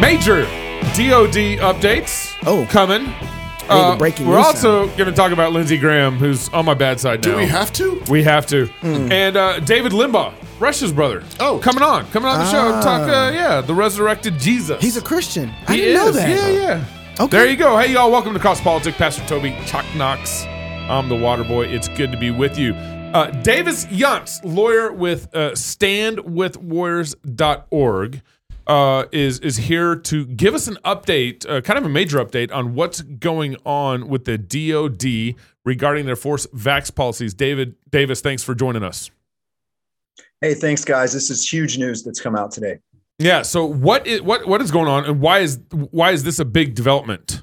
Major DOD updates. Oh. coming. the breaking we're news also going to talk about Lindsey Graham, who's on my bad side now. Do we have to? We have to. And uh, David Limbaugh, Rush's brother. Oh. coming on, coming on the show. to Talk, Ah. uh, yeah, the resurrected Jesus. He's a Christian. I He didn't know that. Yeah, yeah. Okay. There you go. Hey, y'all. Welcome to Cross Politics. Pastor Toby Chuck Knox. I'm the Water Boy. It's good to be with you. Uh, Davis Younts, lawyer with uh, StandWithWarriors.org, uh, is is here to give us an update, uh, kind of a major update on what's going on with the DoD regarding their force vax policies. David Davis, thanks for joining us. Hey, thanks, guys. This is huge news that's come out today. Yeah. So what is what what is going on, and why is why is this a big development?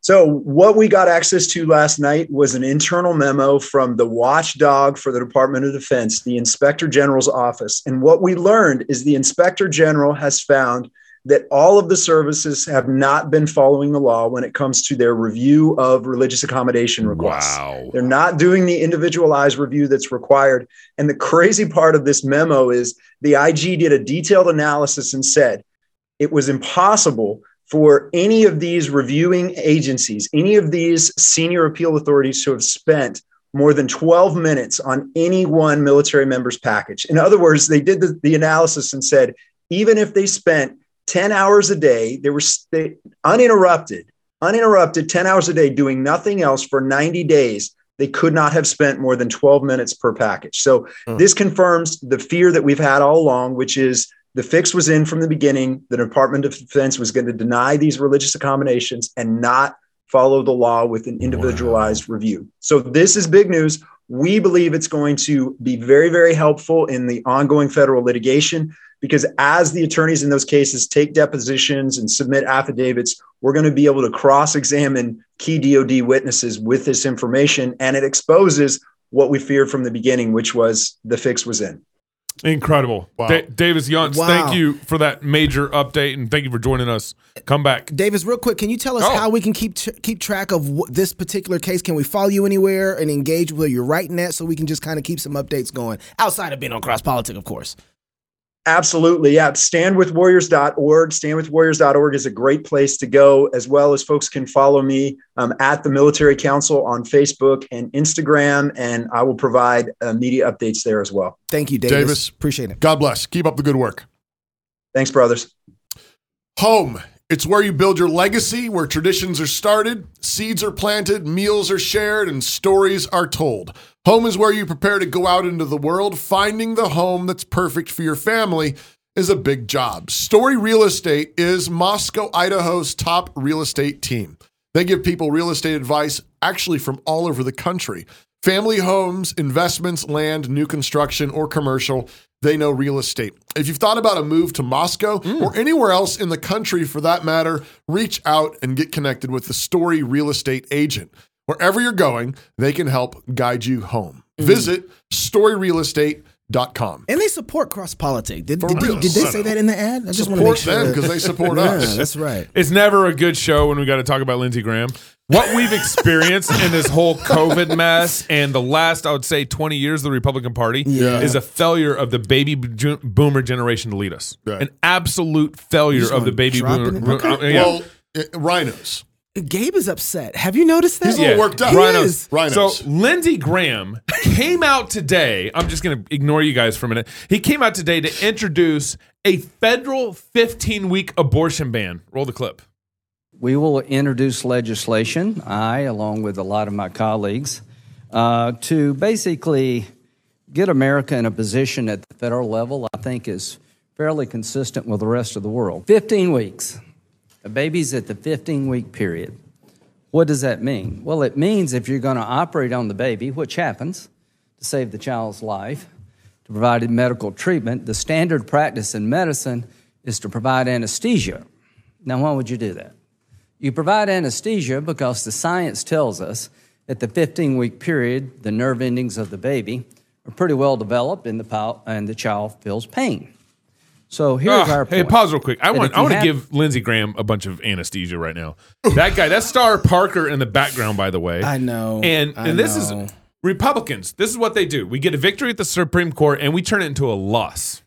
So, what we got access to last night was an internal memo from the watchdog for the Department of Defense, the Inspector General's office. And what we learned is the Inspector General has found that all of the services have not been following the law when it comes to their review of religious accommodation requests. Wow. They're not doing the individualized review that's required. And the crazy part of this memo is the IG did a detailed analysis and said it was impossible for any of these reviewing agencies, any of these senior appeal authorities to have spent more than 12 minutes on any one military member's package. In other words, they did the, the analysis and said, even if they spent 10 hours a day, they were st- uninterrupted, uninterrupted 10 hours a day doing nothing else for 90 days, they could not have spent more than 12 minutes per package. So hmm. this confirms the fear that we've had all along, which is the fix was in from the beginning. The Department of Defense was going to deny these religious accommodations and not follow the law with an individualized review. So this is big news. We believe it's going to be very, very helpful in the ongoing federal litigation because as the attorneys in those cases take depositions and submit affidavits, we're going to be able to cross examine key DoD witnesses with this information. And it exposes what we feared from the beginning, which was the fix was in. Incredible. Wow. Da- Davis Younts, Wow. thank you for that major update and thank you for joining us. Come back. Davis, real quick, can you tell us Oh. how we can keep tr- keep track of wh- this particular case? Can we follow you anywhere and engage where you're writing at, so we can just kind of keep some updates going outside of being on Cross Politic, of course. Absolutely. Yeah. Standwithwarriors.org. Standwithwarriors.org is a great place to go, as well as folks can follow me um, at the Military Council on Facebook and Instagram, and I will provide uh, media updates there as well. Thank you, Davis. Davis. Appreciate it. God bless. Keep up the good work. Thanks, brothers. Home. It's where you build your legacy, where traditions are started, seeds are planted, meals are shared, and stories are told. Home is where you prepare to go out into the world. Finding the home that's perfect for your family is a big job. Story Real Estate is Moscow, Idaho's top real estate team. They give people real estate advice actually from all over the country. Family homes, investments, land, new construction, or commercial. They know real estate. If you've thought about a move to Moscow mm. or anywhere else in the country for that matter, reach out and get connected with the Story Real Estate agent. Wherever you're going, they can help guide you home. Visit storyrealestate.com. And they support Cross Politic. Did, For did, did they say that in the ad? I just want to Support make sure. them because they support yeah, us. that's right. It's never a good show when we got to talk about Lindsey Graham. What we've experienced in this whole COVID mess and the last, I would say, 20 years of the Republican Party Yeah. is a failure of the baby boomer generation to lead us. Right. An absolute failure of the baby boomer. it? Okay. uh, yeah. Well, it, RINOs. Gabe is upset. Have you noticed that? He's a little Yeah. worked up. He RINOs. is. RINOs. So Lindsey Graham came out today. I'm just going to ignore you guys for a minute. He came out today to introduce a federal 15 week abortion ban. Roll the clip. We will introduce legislation, I, along with a lot of my colleagues, uh, to basically get America in a position at the federal level I think is fairly consistent with the rest of the world. 15 weeks. A baby's at the 15 week period. What does that mean? Well, it means if you're going to operate on the baby, which happens to save the child's life, to provide medical treatment, the standard practice in medicine is to provide anesthesia. Now, why would you do that? You provide anesthesia because the science tells us at the 15 week period, the nerve endings of the baby are pretty well developed and the, and the child feels pain. So here's Ah, our hey, pause real quick. I That want I want to give Lindsey Graham a bunch of anesthesia right now. That guy, that's Star Parker in the background, by the way. I know. And I and this know. is Republicans. This is what they do. We get a victory at the Supreme Court and we turn it into a loss.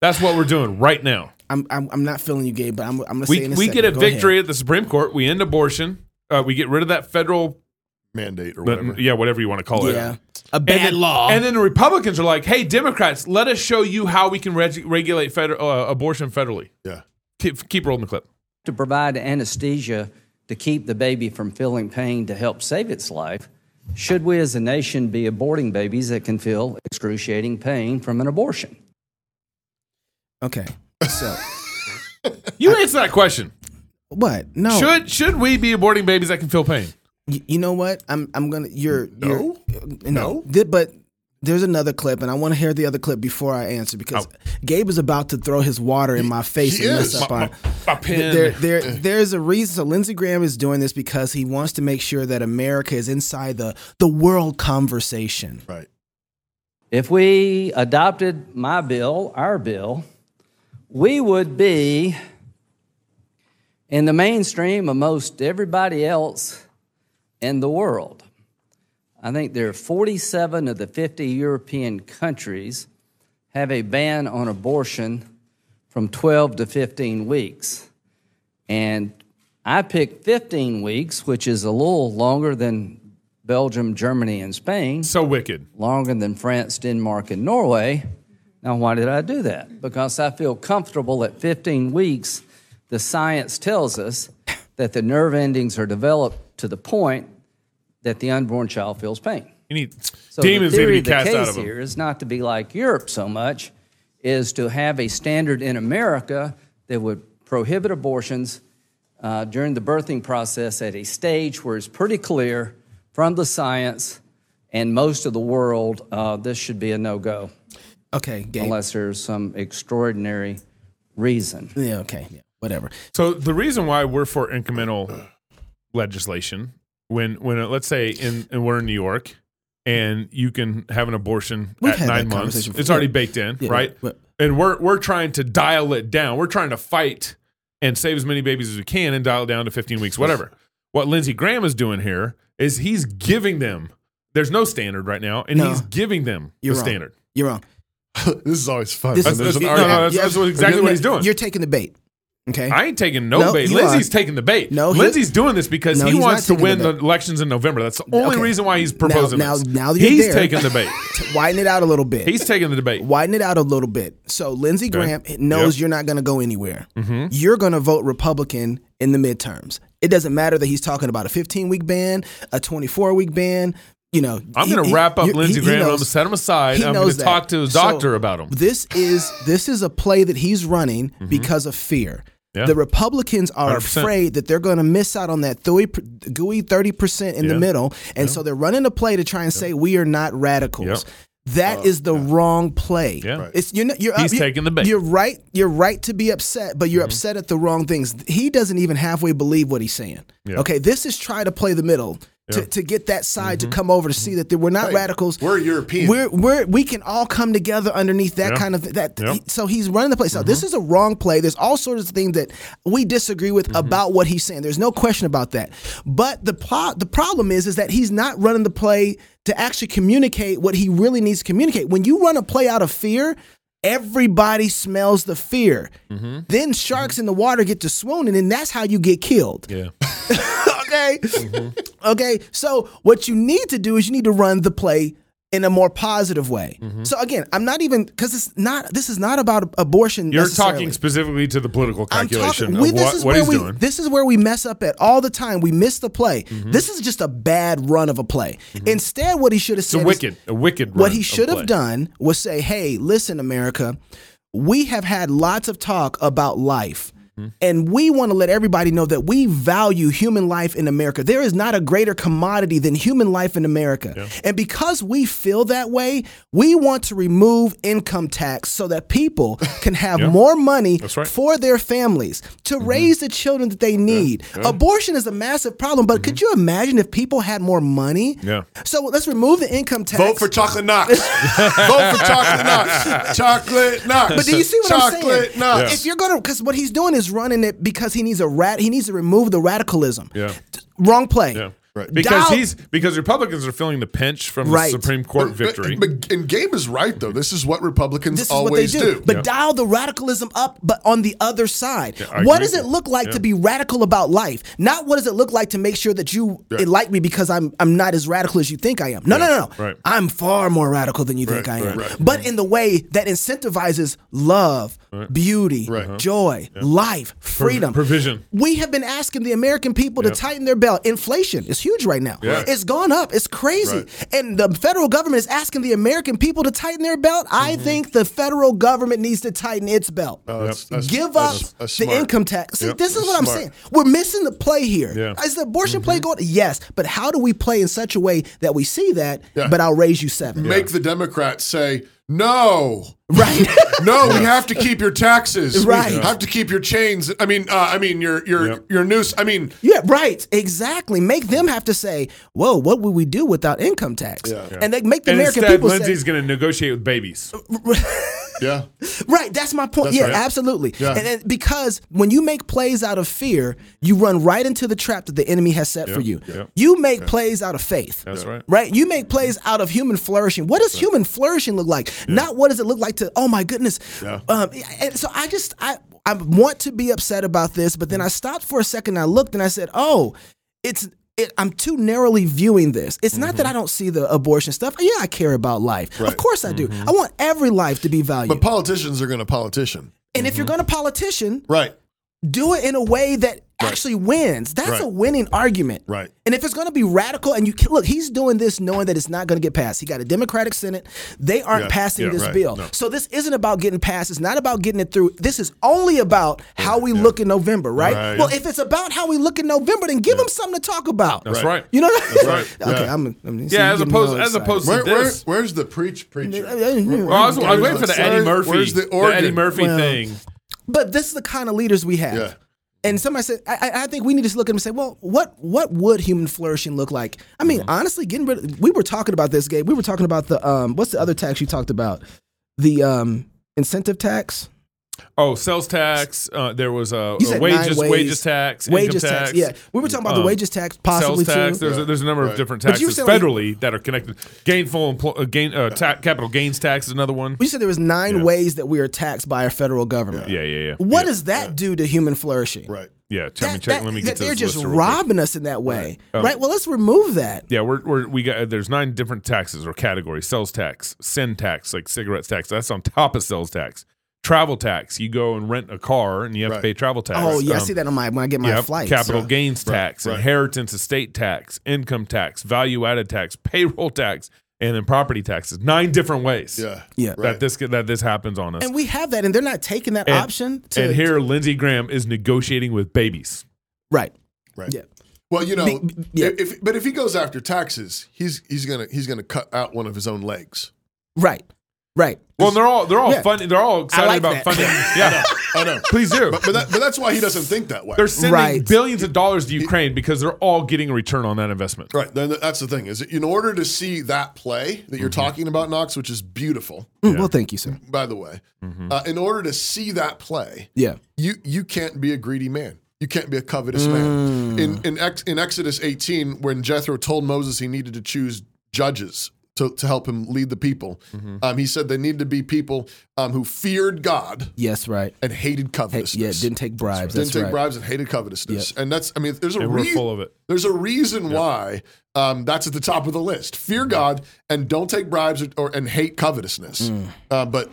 That's what we're doing right now. I'm, I'm I'm not feeling you, Gabe, but I'm I'm gonna say We in a we second. get a Go ahead. victory at the Supreme Court. We end abortion. Uh, we get rid of that federal, Mandate or the- whatever. yeah, whatever you want to call it. Yeah, a And bad then, law. And then the Republicans are like, "Hey, Democrats, let us show you how we can reg- regulate federal uh, abortion federally." Yeah. Keep, keep rolling the clip. to provide anesthesia to keep the baby from feeling pain to help save its life, should we as a nation be aborting babies that can feel excruciating pain from an abortion? okay, so You answer that question. what? No, Should should we be aborting babies that can feel pain? Y- you know what? I'm I'm gonna. You're No. You're, uh, no. Th- but there's another clip, and I want to hear the other clip before I answer because oh. Gabe is about to throw his water in my face he and mess is. up My, on. my, my pen. There, there, eh. there's a reason. So Lindsey Graham is doing this because he wants to make sure that America is inside the the world conversation. Right. If we adopted my bill, our bill, we would be in the mainstream of most everybody else in the world. I think there are 47 of the 50 European countries have a ban on abortion from 12 to 15 weeks. And I picked 15 weeks, which is a little longer than Belgium, Germany, and Spain so wicked. longer than France, Denmark, and Norway. Now, why did I do that? Because I feel comfortable at 15 weeks, the science tells us that the nerve endings are developed to the point that the unborn child feels pain. You need So demons the need to theory be of the cast case out of them. here is not to be like Europe so much, is to have a standard in America that would prohibit abortions uh, during the birthing process at a stage where it's pretty clear from the science and most of the world uh, this should be a no-go Okay, Gabe. unless there's some extraordinary reason. yeah. Okay. Yeah. Whatever. So the reason why we're for incremental legislation, when when uh, let's say in and we're in New York, and you can have an abortion We've at nine months, conversation it's before. already baked in, Yeah, right? but- and we're we're trying to dial it down. We're trying to fight and save as many babies as we can and dial it down to 15 weeks, whatever. what Lindsey Graham is doing here is he's giving them. There's no standard right now, and No. he's giving them You're the wrong. standard. You're wrong. this is always fun. This when is there's an no, no, that's- that's exactly you're- what he's doing. You're taking the bait. Okay. I ain't taking no, No, bait. Lindsey's are. taking the bait. No, he- Lindsey's doing this because No, he wants to win the the elections in November. That's the only Okay. reason why he's proposing now, this. now you're he's there, taking the bait. Widen it out a little bit. He's taking the debate. widen it out a little bit. So Lindsey Graham knows Yep. you're not going to go anywhere. Mm-hmm. You're going to vote Republican in the midterms. It doesn't matter that he's talking about a 15 week ban, a 24 week ban. You know, I'm going to wrap up Lindsey Graham. I'm going to set him aside. I'm going to talk to his So, doctor about him. This is this is a play that he's running because of fear. Mm-hmm. Yeah. The Republicans are 100%. afraid that they're going to miss out on that gooey, gooey 30% in the middle. And so they're running a play to try and say, we are not radicals. Yep. That is the wrong play. Yeah. Right. It's you're, you're He's you're- taking the bait. You're right. You're right to be upset, but Mm-hmm. you're upset at the wrong things. He doesn't even halfway believe what he's saying. Yeah. Okay, this is try to play the middle Yeah. Mm-hmm. to, to get that side to come over to see that we're not Right. radicals. We're European. We're we're we can all come together underneath that Yeah. kind of that. Yeah. he- so he's running the place. So this is a wrong play. There's all sorts of things that we disagree with Mm-hmm. about what he's saying. There's no question about that. But the plot, the problem is, is that he's not running the play to actually communicate what he really needs to communicate. When you run a play out of fear. Everybody smells the fear. Mm-hmm. Then sharks in the water get to swooning, and that's how you get killed yeah. okay. Mm-hmm. Okay. So what you need to do is you need to run the play in a more positive way. Mm-hmm. So again, I'm not even because it's not. This is not about abortion. You're talking specifically to the political I'm calculation talking. We, of this what, is what where he's we. doing. This is where we mess up at all the time. We miss the play. Mm-hmm. This is just a bad run of a play. Instead, what he should have It's a said. is- wicked, a wicked. what he should have done was say, "Hey, listen, America, we have had lots of talk about life." Mm-hmm. And we want to let everybody know that we value human life in America. There is not a greater commodity than human life in America. And because we feel that way, we want to remove income tax so that people can have Yeah. more money right. Mm-hmm. for their families to raise the children that they need. Abortion is a massive problem, but could you imagine if people had more money? Mm-hmm. Yeah. So let's remove the income tax. Vote for Chocolate Knox. Vote for Chocolate Knox. Chocolate Knox. But do you see what I'm saying? Chocolate Knox. If you're gonna, because what he's doing is running it because he needs a rat. He needs to remove the radicalism. Yeah. Wrong play. Yeah. Right. Because Dial- he's because Republicans are feeling the pinch from Right. the Supreme Court But- victory. But, and Gabe is right though. This is what Republicans This is what they always do. But Yeah. dial the radicalism up, but on the other side. I what agree. does it look like to be radical about life? Not what does it look like to make sure that you like me because I'm I'm not as radical as you think I am. No, no, no, no. Right. I'm far more radical than you think I am. right, right. But in the way that incentivizes love, beauty, Right. joy, life, freedom. provision. We have been asking the American people to tighten their belt. Inflation is huge right now. Yeah. It's gone up. It's crazy. And the federal government is asking the American people to tighten their belt. I Mm-hmm. think the federal government needs to tighten its belt. Oh, that's- that's- Give up that's- that's the smart. income tax. See, Yep. this is That's what I'm smart. saying. We're missing the play here. Yeah. Is the abortion Mm-hmm. play going? Yes. But how do we play in such a way that we see that, Yeah. but I'll raise you seven? Make the Democrats say no. Right. No, we have to keep your taxes. Right. We have to keep your chains. I mean, uh, I mean your your Yep. your noose. I mean, Yeah, right. Exactly. Make them have to say, "Whoa, what would we do without income tax?" Yeah. And they make the and American instead, people Lindsey's say, going to negotiate with babies. yeah. Right, that's my point. That's yeah, right. absolutely. Yeah. And, and because when you make plays out of fear, you run right into the trap that the enemy has set for you. Yep. You make plays out of faith. That's right. Right? You make plays out of human flourishing. What does human flourishing look like? Not what does it look like to, oh my goodness. Yeah. Um, and so I just, I, I want to be upset about this, but then I stopped for a second and I looked and I said, oh, it's, it, I'm too narrowly viewing this. It's not that I don't see the abortion stuff. Yeah, I care about life. Of Mm-hmm. Course I do. I want every life to be valued. But politicians are going to politician. and if you're going to politician, Right. do it in a way that actually wins. That's Right. a winning argument. Right. And if it's going to be radical, and you can, look, he's doing this knowing that it's not going to get passed. He got a Democratic Senate. They aren't Yeah. passing Yeah, this right. bill. No. So this isn't about getting passed. It's not about getting it through. This is only about how we look in November, right? Right. Well, if it's about how we look in November, then give them something to talk about. That's right. You know what I mean? right. Okay, Yeah. I'm, I'm see, Yeah, you as getting me opposed all as excited. opposed to where, this. where's the preach preacher? Well, I was, I was waiting for the Eddie Where's- Murphy. where's the Eddie organ? Murphy Well, thing. But this is the kind of leaders we have. Yeah. And somebody said, I, I- I think we need to look at them and say, well, what what would human flourishing look like? I mean, honestly, getting rid. Of, we were talking about this, Gabe. We were talking about the um, what's the other tax you talked about? The um, incentive tax. Oh, sales tax. Uh, there was a, a wages wages tax, Wages income tax. tax. Yeah, we were talking about the um, wages tax, possibly sales tax. too. There's a, there's a number Right. of different But you taxes said, like- federally that are connected. Gainful empl- uh, gain uh, ta- capital gains tax is another one. You said there was nine Yeah. ways that we are taxed by our federal government. Yeah, yeah, yeah. What yeah. does that do to human flourishing? Right. Yeah, let me check. that- let me that get to they're just list real quick. robbing us in that way, Oh. right? Well, let's remove that. Yeah, we're, we're we got there's nine different taxes or categories: sales tax, sin tax, like cigarettes tax. That's on top of sales tax. Travel tax. You go and rent a car and you have Right. to pay travel tax. Oh yeah, I Um, see that on my when I get my Yep, flights. capital Yeah. gains tax, right. inheritance estate tax, income tax, value added tax, payroll tax, and then property taxes. Nine different ways Yeah. Yeah. that Right. this that this happens on us. And we have that, and they're not taking that And- option. To, and here, Lindsey Graham is negotiating with babies. right? Right. Yeah. Well, you know, Be- be- yeah. if but if he goes after taxes, he's he's gonna he's gonna cut out one of his own legs. Right. Right. Well, they're all they're all Yeah. funding. They're all excited like about that. funding. Yeah, I know, please do. but but, that, but that's why he doesn't think that way. They're sending Right. billions of dollars to Ukraine because they're all getting a return on that investment. Right. Then that's the thing is that in order to see that play that you're Mm-hmm. talking about, Knox, which is beautiful, Mm, Well, thank you, sir. by the way. Mm-hmm. Uh, in order to see that play, Yeah. you you can't be a greedy man. You can't be a covetous Mm. man. In in, Ex, in Exodus 18, when Jethro told Moses he needed to choose judges to, to help him lead the people, Mm-hmm. um, he said they needed to be people um, who feared God Yes. Right. and hated Hey, covetousness. yeah. Didn't take bribes. didn't That's take right. bribes and hated covetousness. And that's I mean, there's a And we're full of it. There's a reason why um, that's at the top of the list. Fear God and don't take bribes or, or and hate covetousness. Mm. Uh, but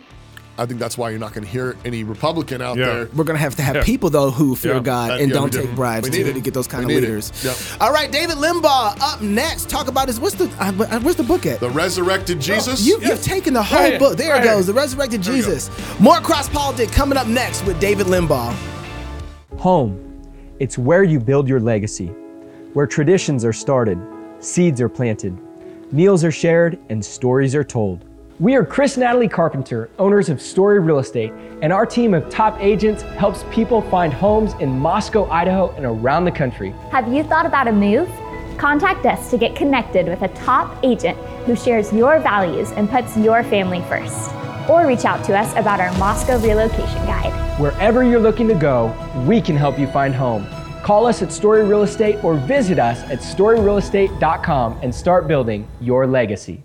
I think that's why you're not going to hear any Republican out Yeah. there. We're gonna have to have Yeah. people though who fear Yeah. God Uh, and yeah, don't we do. take bribes to, to get those kind We of leaders. Yep. All right, David Limbaugh up next. Talk about his. What's the? Uh, where's the book at? The resurrected Jesus. You, You've taken the whole Right book. There Right it goes. here. The resurrected Jesus. More cross politics coming up next with David Limbaugh. Home. It's where you build your legacy, where traditions are started, seeds are planted, meals are shared, and stories are told. We are Chris and Natalie Carpenter, owners of Story Real Estate, and our team of top agents helps people find homes in Moscow, Idaho, and around the country. Have you thought about a move? Contact us to get connected with a top agent who shares your values and puts your family first. Or reach out to us about our Moscow relocation guide. Wherever you're looking to go, we can help you find home. Call us at Story Real Estate or visit us at storyrealestate.com and start building your legacy.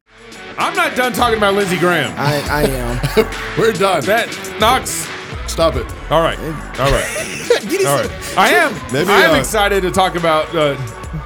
I'm not done talking about Lindsey Graham. I, I am. We're done. That Knox. Stop it. All right. All right. All right. I am. Maybe, I am uh, excited to talk about uh,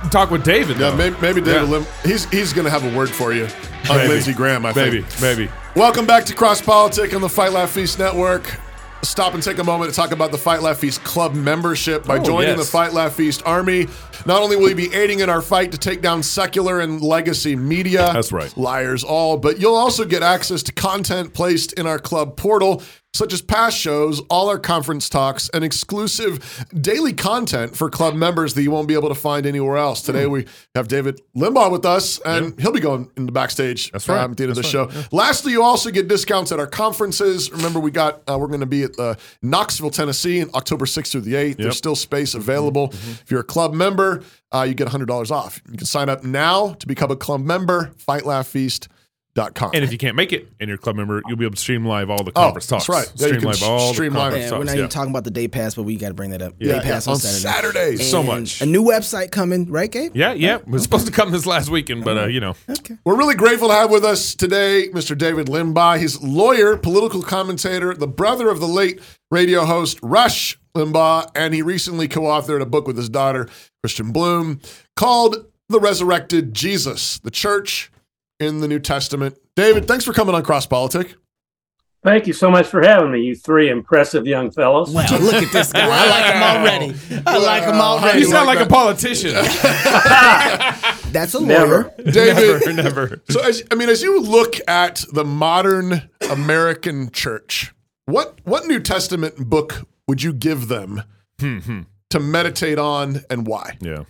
talk with David. Yeah, though. maybe, maybe David Yeah. Lim. He's he's going to have a word for you on Maybe. Lindsey Graham. I Maybe. think. Maybe. Welcome back to Cross Politic on the Fight Laugh Feast Network. Stop and take a moment to talk about the Fight Laugh Feast Club membership. By Oh, joining yes. the Fight Laugh Feast Army, not only will you be aiding in our fight to take down secular and legacy media, That's right. liars all, but you'll also get access to content placed in our club portal, such as past shows, all our conference talks, and exclusive daily content for club members that you won't be able to find anywhere else. Hmm. Today we have David Limbaugh with us, and he'll be going in the backstage That's right. um, at the end of the That's show. right, Lastly, you also get discounts at our conferences. Remember, we got uh, we're going to be at uh, Knoxville, Tennessee, on October 6th through the 8th. There's still space Mm-hmm. available. If you're a club member, uh, you get $100 off. You can sign up now to become a club member. FightLaughFeast.com. And if you can't make it and you're a club member, you'll be able to stream live all the Oh, conference that's talks. right. Stream can live all stream the live. conference Yeah, talks. we're not yeah. even talking about the day pass, but we got to bring that up. Yeah, day pass on, on Saturday. Saturdays. So much. A new website coming, right, Gabe? Yeah, yeah. It was supposed to come this last weekend, but uh, you know, Okay. We're really grateful to have with us today Mr. David Limbaugh. He's lawyer, political commentator, the brother of the late radio host Rush Limbaugh, and he recently co-authored a book with his daughter Christen Bloom called "The Resurrected Jesus: The Church in the New Testament." David, thanks for coming on Cross Politic. Thank you so much for having me, you three impressive young fellows. Wow, look at this guy. I like him already. I like him already. you sound like a politician. That's a Never. lawyer. David, never, never. So, as, I mean, as you look at the modern American church, what what New Testament book would you give them to meditate on, and why? Yeah.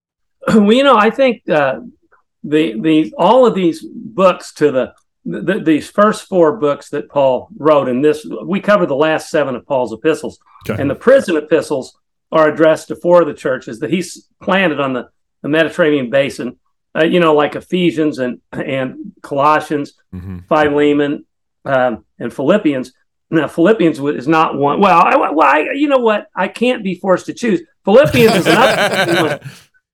well, you know, I think uh, the the all of these books to the, the these first four books that Paul wrote, and this we cover the last seven of Paul's epistles, Okay. and the prison epistles are addressed to four of the churches that he's planted on the, the Mediterranean basin. Uh, you know, like Ephesians and and Colossians, Mhm. Philemon, um, and Philippians. Now, Philippians is not one. Well, I, well, I, you know what? I can't be forced to choose. Philippians is an uplifting one.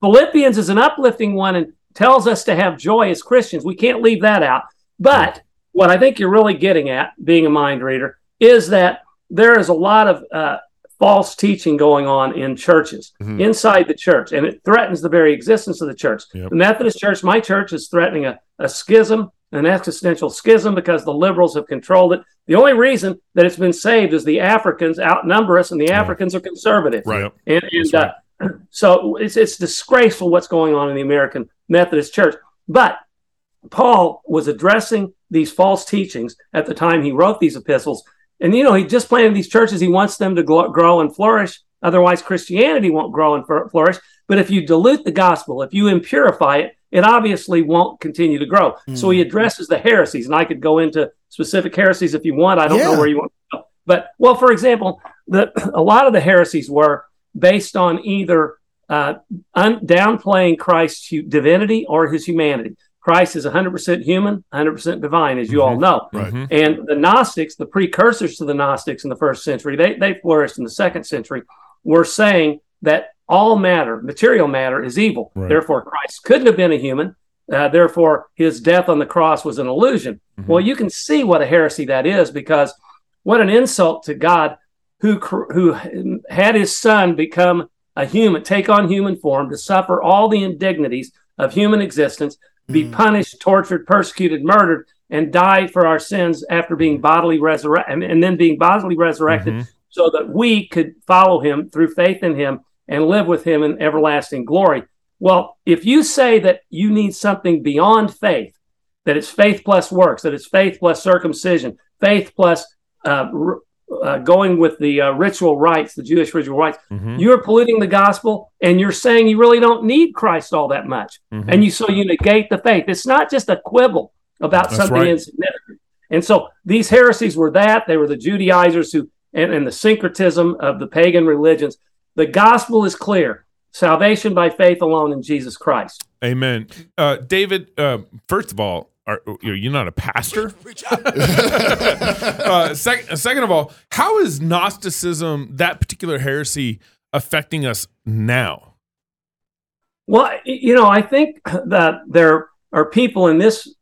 Philippians is an uplifting one and tells us to have joy as Christians. We can't leave that out. But what I think you're really getting at, being a mind reader, is that there is a lot of uh, false teaching going on in churches, Mhm. inside the church, and it threatens the very existence of the church. Yep. The Methodist Church, my church, is threatening a, a schism, an existential schism, because the liberals have controlled it. The only reason that it's been saved is the Africans outnumber us, and the Africans are conservative. Right. And, and That's uh, so it's it's disgraceful what's going on in the American Methodist Church. But Paul was addressing these false teachings at the time he wrote these epistles. And, you know, he just planted these churches. He wants them to grow and flourish. Otherwise, Christianity won't grow and flourish. But if you dilute the gospel, if you impurify it, it obviously won't continue to grow. Hmm. So he addresses the heresies. And I could go into specific heresies if you want. I don't know where you want to go. But, well, for example, the, a lot of the heresies were based on either uh, un- downplaying Christ's hu- divinity or his humanity. Christ is 100% human, 100% divine, as you all know. Right. Mhm. And the Gnostics, the precursors to the Gnostics in the first century, they, they flourished in the second century, were saying that all matter, material matter, is evil. Right. Therefore, Christ couldn't have been a human. Uh, therefore, his death on the cross was an illusion. Mhm. Well, you can see what a heresy that is because what an insult to God who, who had his son become a human, take on human form to suffer all the indignities of human existence, be punished, tortured, persecuted, murdered, and die for our sins after being bodily resurrected, and then being bodily resurrected, Mhm. so that we could follow him through faith in him and live with him in everlasting glory. Well, if you say that you need something beyond faith, that it's faith plus works, that it's faith plus circumcision, faith plus uh, r- uh, going with the uh, ritual rites, the Jewish ritual rites, Mhm. you're polluting the gospel and you're saying you really don't need Christ all that much. Mhm. And you so you negate the faith. It's not just a quibble about That's something right. insignificant. And so these heresies were that. They were the Judaizers who and, and the syncretism of the pagan religions. The gospel is clear. Salvation by faith alone in Jesus Christ. Amen. Uh, David, uh, first of all, are, you're you're not a pastor. uh, sec- second of all, how is Gnosticism, that particular heresy, affecting us now? Well, you know, I think that there are people in this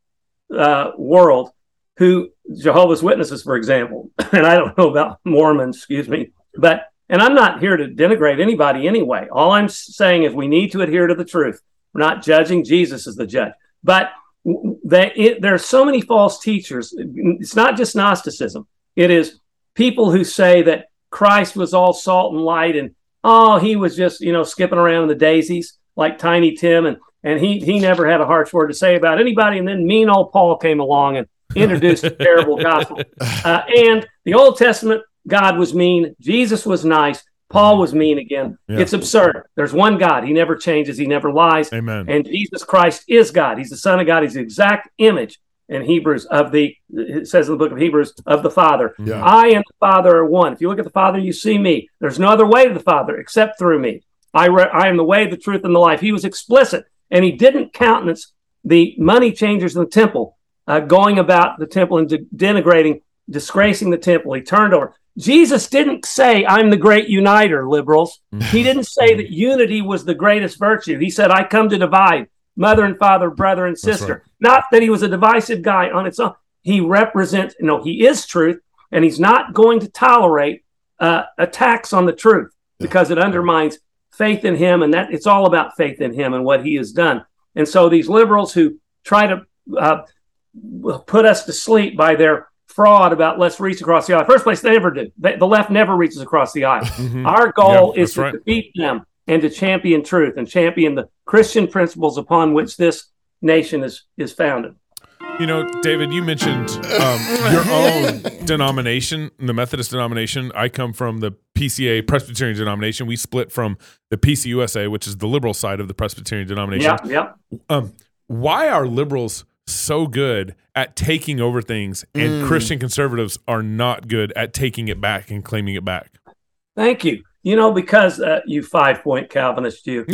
uh, world who, Jehovah's Witnesses, for example, and I don't know about Mormons, excuse me, but, and I'm not here to denigrate anybody anyway. All I'm saying is we need to adhere to the truth. We're not judging Jesus as the judge, but they, it, there are so many false teachers. It's not just Gnosticism, it is people who say that Christ was all salt and light and oh, he was just, you know, skipping around in the daisies like Tiny Tim, and and he he never had a harsh word to say about anybody. And then mean old Paul came along and introduced a terrible gospel. Uh, and the Old Testament, God was mean, Jesus was nice, Paul was mean again. Yeah. It's absurd. There's one God. He never changes. He never lies. Amen. And Jesus Christ is God. He's the Son of God. He's the exact image in Hebrews of the, it says in the book of Hebrews, of the Father. Yeah. I and the Father are one. If you look at the Father, you see me. There's no other way to the Father except through me. I, re- I am the way, the truth, and the life. He was explicit, and he didn't countenance the money changers in the temple uh, going about the temple and de- denigrating, disgracing the temple. He turned over. Jesus didn't say, I'm the great uniter, liberals. He didn't say that unity was the greatest virtue. He said, I come to divide mother and father, brother and sister. right. Not that he was a divisive guy on its own. He represents, you know, he is truth, and he's not going to tolerate uh, attacks on the truth because it undermines faith in him, and that it's all about faith in him and what he has done. And so these liberals who try to uh, put us to sleep by their fraud about let's reach across the aisle. First place, they never did. They, the left never reaches across the aisle. Mhm. Our goal Yeah, is to right. defeat them and to champion truth and champion the Christian principles upon which this nation is is founded. You know, David, you mentioned um, your own denomination, the Methodist denomination. I come from the PCA Presbyterian denomination. We split from the PCUSA, which is the liberal side of the Presbyterian denomination. Yeah, yeah. Um, why are liberals so good at taking over things, and Mm. Christian conservatives are not good at taking it back and claiming it back? Thank you. You know, because uh, you five point Calvinist, you.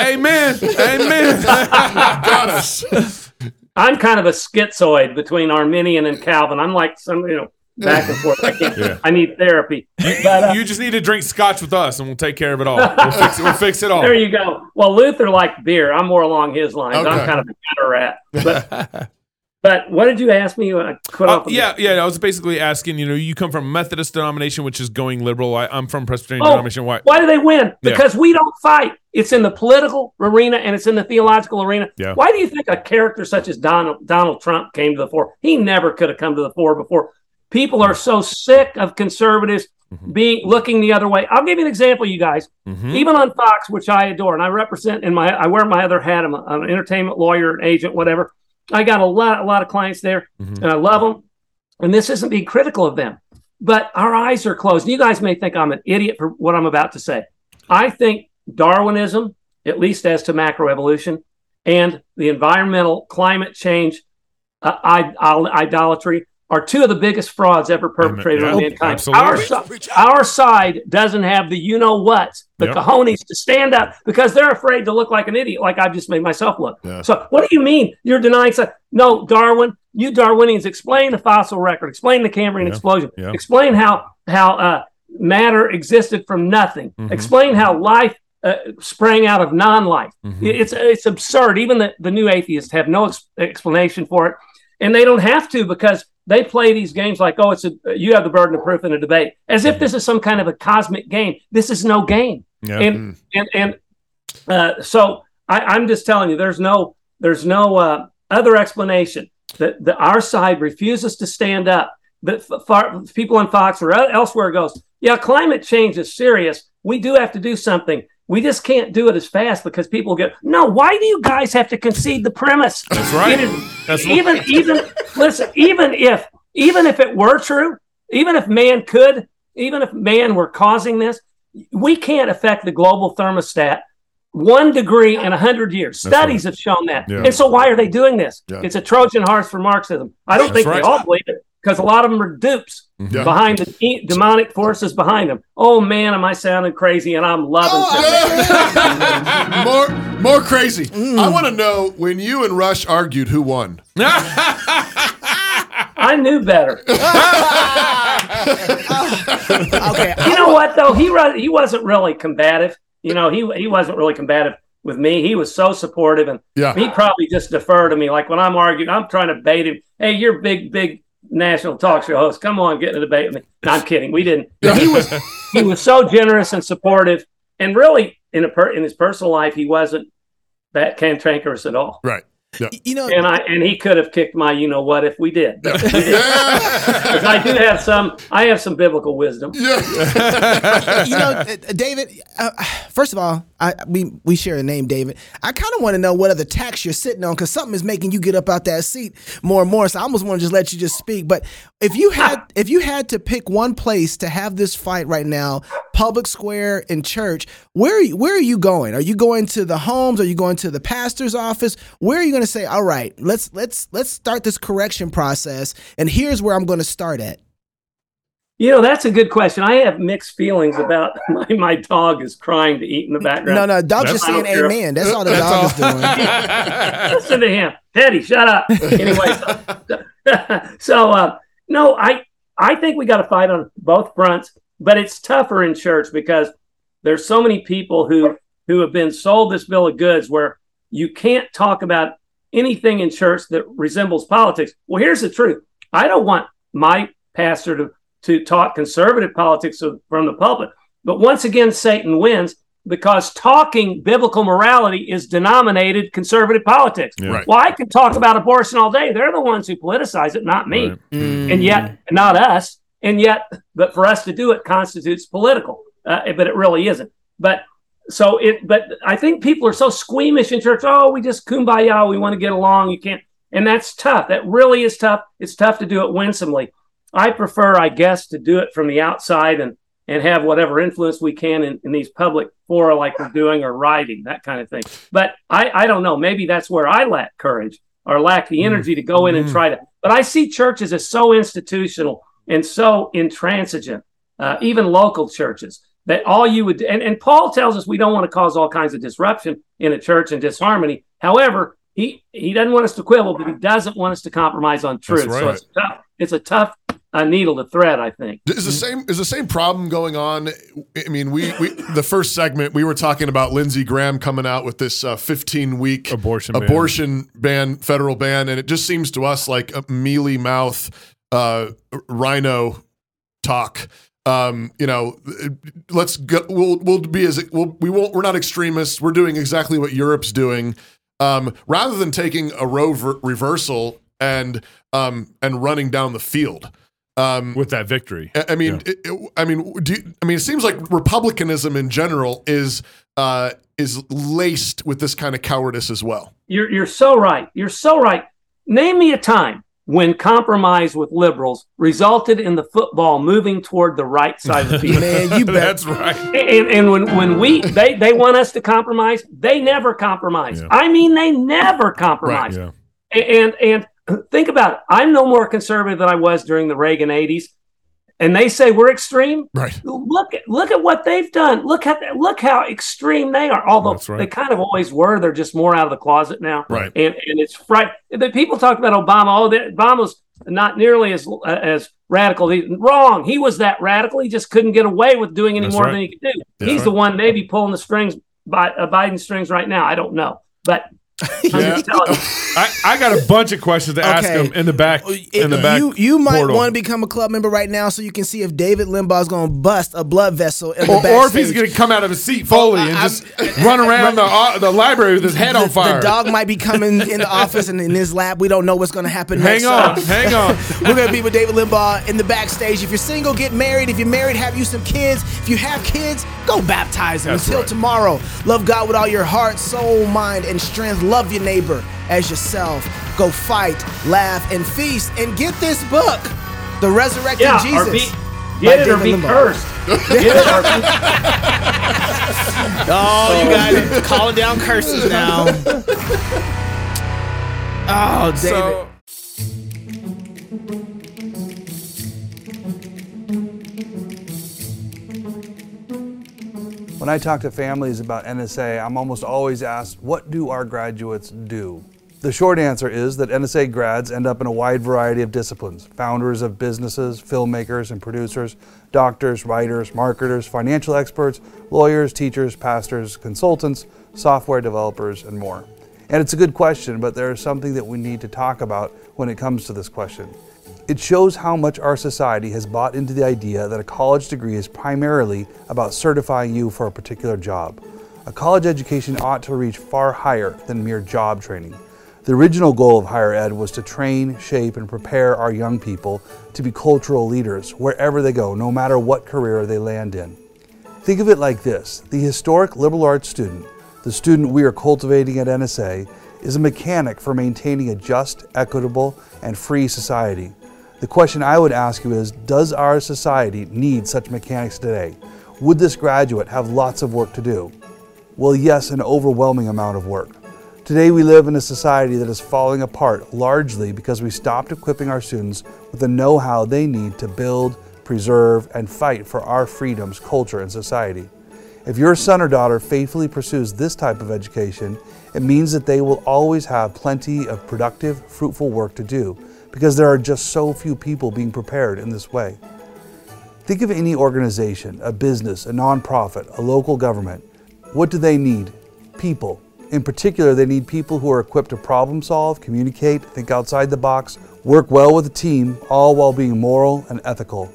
Amen. Amen. Got us. I'm kind of a schizoid between Arminian and Calvin. I'm like some, you know, back and forth. I can't. Yeah. I need therapy. But uh, you just need to drink scotch with us, and we'll take care of it all. We'll fix it. We'll fix it all. there you go. Well, Luther liked beer. I'm more along his lines. Okay. I'm kind of a better rat. But, but what did you ask me? I cut Uh, off. yeah, bit. yeah. I was basically asking. You know, you come from Methodist denomination, which is going liberal. I, I'm from Presbyterian Oh, denomination. Why? Why do they win? Yeah. Because we don't fight. It's in the political arena and it's in the theological arena. Yeah. Why do you think a character such as Donald Donald Trump came to the fore? He never could have come to the fore before. People are so sick of conservatives Mm-hmm. being looking the other way. I'll give you an example, you guys. Mhm. Even on Fox, which I adore, and I represent in my I wear my other hat. I'm, a, I'm an entertainment lawyer, an agent, whatever. I got a lot a lot of clients there, Mhm. and I love them. And this isn't being critical of them, but our eyes are closed. You guys may think I'm an idiot for what I'm about to say. I think Darwinism, at least as to macroevolution, and the environmental climate change uh, I- I- idolatry are two of the biggest frauds ever perpetrated Yeah, on mankind. absolutely. Our, si- our side doesn't have the you know what, the Yep. cojones to stand up because they're afraid to look like an idiot, like I've just made myself look. Yeah. So, what do you mean you're denying? So- no, Darwin, you Darwinians, explain the fossil record, explain the Cambrian Yeah. explosion, explain how how uh, matter existed from nothing, Mhm. explain how life uh, sprang out of non-life. Mhm. It's it's absurd. Even the, the new atheists have no ex- explanation for it, and they don't have to because they play these games like, oh, it's a you have the burden of proof in a debate, as if this is some kind of a cosmic game. This is no game, Yeah. and and and uh, so I, I'm just telling you, there's no there's no uh, other explanation that, that our side refuses to stand up. But f- far, people on Fox or elsewhere goes, yeah, climate change is serious. We do have to do something. We just can't do it as fast because people get no. Why do you guys have to concede the premise? That's right. Is- That's even even listen. Even if even if it were true, even if man could, even if man were causing this, we can't affect the global thermostat one degree in a hundred years. That's Studies right. have shown that. Yeah. And so why are they doing this? Yeah. It's a Trojan horse for Marxism. I don't That's think right. they all believe it because a lot of them are dupes mm-hmm. Yeah. behind the e- demonic forces behind them. Oh man, am I sounding crazy? And I'm loving oh, it. more, more crazy. Mm. I want to know when you and Rush argued who won. I knew better. okay. You know what though? He wa- he wasn't really combative. You know, he he wasn't really combative with me. He was so supportive, and Yeah. he probably just deferred to me. Like when I'm arguing, I'm trying to bait him. Hey, you're big big national talk show host. Come on, get in a debate with me. No, I'm kidding. We didn't. He was he was so generous and supportive, and really in a per, in his personal life, he wasn't that cantankerous at all. Right. Yeah. You know, And I and he could have kicked my you know what if we did. But we I do have some I have some biblical wisdom. Yeah. you know, uh, David. Uh, first of all, I we we share a name, David. I kind of want to know what other tax you're sitting on because something is making you get up out that seat more and more. So I almost want to just let you just speak. But if you had if you had to pick one place to have this fight right now, public square and church, where are you, where are you going? Are you going to the homes? Are you going to the pastor's office? Where are you going to say, all right, let's let's let's start this correction process, and here's where I'm going to start at. You know, that's a good question. I have mixed feelings about my, my dog is crying to eat in the background. No, no, dog's just I don't saying care. amen. That's all the dog is doing. Listen to him. Teddy, shut up. Anyway, so, so uh, no, I I think we got to fight on both fronts, but it's tougher in church because there's so many people who who have been sold this bill of goods where you can't talk about anything in church that resembles politics. Well, here's the truth. I don't want my pastor to to talk conservative politics from the pulpit. But once again, Satan wins because talking biblical morality is denominated conservative politics. Yeah. Right. Well, I can talk about abortion all day. They're the ones who politicize it, not me. Right. And yet, not us. And yet, but for us to do it constitutes political. Uh, but it really isn't. But so it, but I think people are so squeamish in church. Oh, we just kumbaya. We want to get along. You can't. And that's tough. That really is tough. It's tough to do it winsomely. I prefer, I guess, to do it from the outside and and have whatever influence we can in, in these public fora like we're doing or writing, that kind of thing. But I, I don't know. Maybe that's where I lack courage or lack the energy to go in and try to. But I see churches as so institutional and so intransigent, uh, even local churches, that all you would and, and Paul tells us we don't want to cause all kinds of disruption in a church and disharmony. However, he he doesn't want us to quibble, but he doesn't want us to compromise on truth. So right. it's tough. It's a tough uh, needle to thread, I think. Is the same is the same problem going on? I mean, we, we the first segment we were talking about Lindsey Graham coming out with this uh, 15 week Abortion ban. abortion ban, federal ban, and it just seems to us like a mealy mouth uh, RINO talk. Um, you know, let's go, we'll we'll be as we'll, we won't we're not extremists. We're doing exactly what Europe's doing. Um, rather than taking a row ver- reversal and um, and running down the field. Um, with that victory. I I mean, Yeah. it, it- I mean, do you- I mean, it seems like republicanism in general is uh, is laced with this kind of cowardice as well. You're you're so right. You're so right. Name me a time when compromise with liberals resulted in the football moving toward the right side of the field. Man, you bet. That's right. and, and when, when we they, they want us to compromise, they never compromise. Yeah. I mean, they never compromise. Yeah. And and think about it. I'm no more conservative than I was during the Reagan 80s. And they say we're extreme. Right. Look at look at what they've done. Look at look how extreme they are. Although right. they kind of always were. They're just more out of the closet now. Right. And and it's fright. The people talk about Obama. Oh, Obama's not nearly as uh, as radical. He, wrong. He was that radical. He just couldn't get away with doing any That's more right. than he could do. That's He's the one maybe pulling the strings by uh, Biden strings right now. I don't know, but Yeah. just telling you. I, I got a bunch of questions to ask Okay. him in the back. In the back. you you might portal. want to become a club member right now so you can see if David Limbaugh is going to bust a blood vessel in the or, or if he's going to come out of his seat Foley and I- just run around the uh, the library with his head the, on fire. The dog might be coming in the office and in his lap. We don't know what's going to happen hang on, So- hang on. We're gonna be with David Limbaugh in the backstage. If you're single, get married. If you're married, have you some kids. If you have kids, go baptize them. That's Until right. tomorrow, love God with all your heart, soul, mind, and strength. Love your neighbor as yourself. Go fight, laugh, and feast. And get this book. The resurrected Yeah, or Jesus. be- get it or be Limbaugh. cursed. Get it or be Oh, you guys are calling down curses now. Oh, David. So, When I talk to families about NSA, I'm almost always asked, what do our graduates do? The short answer is that NSA grads end up in a wide variety of disciplines founders of businesses, filmmakers and producers, doctors, writers, marketers, financial experts, lawyers, teachers, pastors, consultants, software developers, and more. And it's a good question, but there is something that we need to talk about when it comes to this question. It shows how much our society has bought into the idea that a college degree is primarily about certifying you for a particular job. A college education ought to reach far higher than mere job training. The original goal of higher ed was to train, shape, and prepare our young people to be cultural leaders wherever they go, no matter what career they land in. Think of it like this the historic liberal arts student, the student we are cultivating at NSA, is a mechanic for maintaining a just, equitable, and free society. The question I would ask you is Does our society need such mechanics today? Would this graduate have lots of work to do? Well, yes, an overwhelming amount of work. Today, we live in a society that is falling apart largely because we stopped equipping our students with the know how they need to build, preserve, and fight for our freedoms, culture, and society. If your son or daughter faithfully pursues this type of education, it means that they will always have plenty of productive, fruitful work to do because there are just so few people being prepared in this way. Think of any organization, a business, a nonprofit, a local government. What do they need? People. In particular, they need people who are equipped to problem solve, communicate, think outside the box, work well with a team, all while being moral and ethical.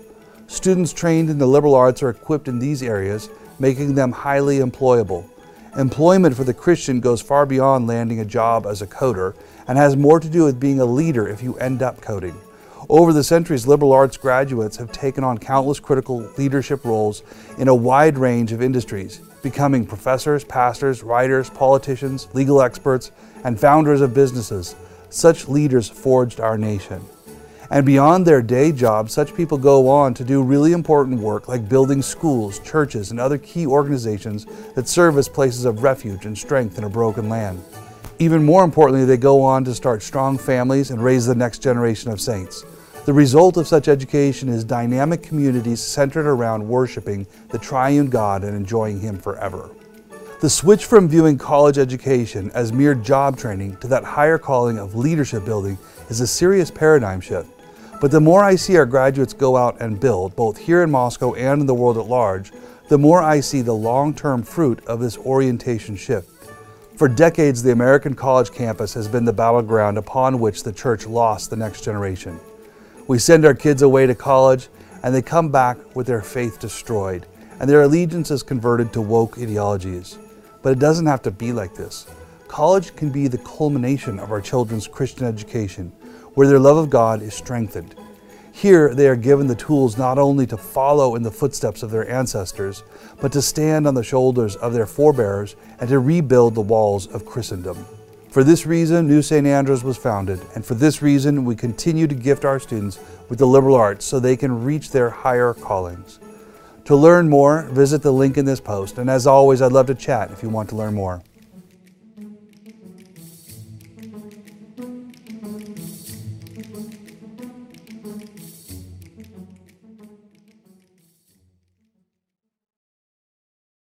Students trained in the liberal arts are equipped in these areas, making them highly employable. Employment for the Christian goes far beyond landing a job as a coder and has more to do with being a leader if you end up coding. Over the centuries, liberal arts graduates have taken on countless critical leadership roles in a wide range of industries, becoming professors, pastors, writers, politicians, legal experts, and founders of businesses. Such leaders forged our nation. And beyond their day jobs, such people go on to do really important work like building schools, churches, and other key organizations that serve as places of refuge and strength in a broken land. Even more importantly, they go on to start strong families and raise the next generation of saints. The result of such education is dynamic communities centered around worshiping the triune God and enjoying Him forever. The switch from viewing college education as mere job training to that higher calling of leadership building is a serious paradigm shift. But the more I see our graduates go out and build, both here in Moscow and in the world at large, the more I see the long term fruit of this orientation shift. For decades, the American college campus has been the battleground upon which the church lost the next generation. We send our kids away to college, and they come back with their faith destroyed, and their allegiances converted to woke ideologies. But it doesn't have to be like this. College can be the culmination of our children's Christian education, where their love of God is strengthened. Here, they are given the tools not only to follow in the footsteps of their ancestors, but to stand on the shoulders of their forebears and to rebuild the walls of Christendom. For this reason, New St. Andrews was founded, and for this reason, we continue to gift our students with the liberal arts so they can reach their higher callings. To learn more, visit the link in this post, and as always, I'd love to chat if you want to learn more.